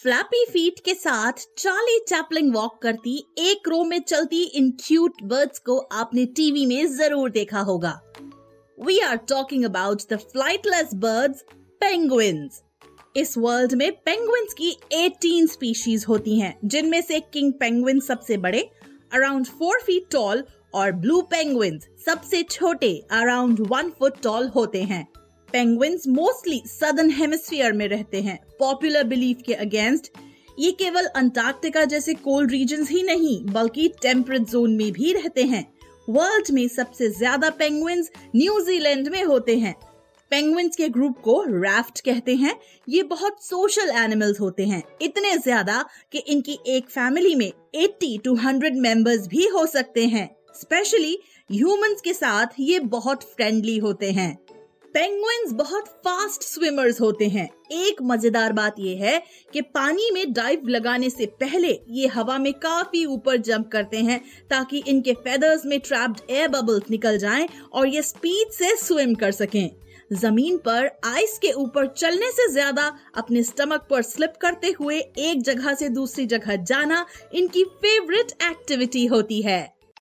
flappy feet के साथ Charlie चैपलिंग walk करती एक रो में चलती इन क्यूट बर्ड्स को आपने टीवी में ज़रूर देखा होगा। We are talking about the flightless birds penguins इस वर्ल्ड में पेंगुइन्स की 18 स्पीशीज होती हैं, जिनमें से किंग पेंगुइन सबसे बड़े अराउंड फोर फीट टॉल और ब्लू पेंगुइन्स सबसे छोटे अराउंड वन फुट टॉल होते हैं। पेंगुइन्स मोस्टली सदर्न हेमिस्फीयर में रहते हैं। पॉपुलर बिलीफ के अगेंस्ट ये केवल अंटार्कटिका जैसे कोल्ड रीजन ही नहीं, बल्कि टेम्परेट जोन में भी रहते हैं। वर्ल्ड में सबसे ज़्यादा पेंगुइन्स न्यूजीलैंड में होते हैं। पेंगुइन्स के ग्रुप को राफ्ट कहते हैं। ये बहुत सोशल एनिमल्स होते हैं। इतने ज़्यादा कि इनकी एक फैमिली में 80 टू 100 मेंबर्स भी हो सकते हैं। स्पेशली ह्यूमंस के साथ ये बहुत फ्रेंडली होते हैं। पेंगुइन्स बहुत फास्ट स्विमर्स होते हैं। एक मज़ेदार बात यह है कि पानी में डाइव लगाने से पहले ये हवा में काफ़ी ऊपर जंप करते हैं ताकि इनके फेदर्स में ट्रैप्ड एयर बबल्स निकल जाएँ और ये स्पीड से स्विम कर सकें। ज़मीन पर आइस के ऊपर चलने से ज़्यादा अपने स्टमक पर स्लिप करते हुए एक जगह से दूसरी जगह जाना इनकी फेवरेट एक्टिविटी होती है।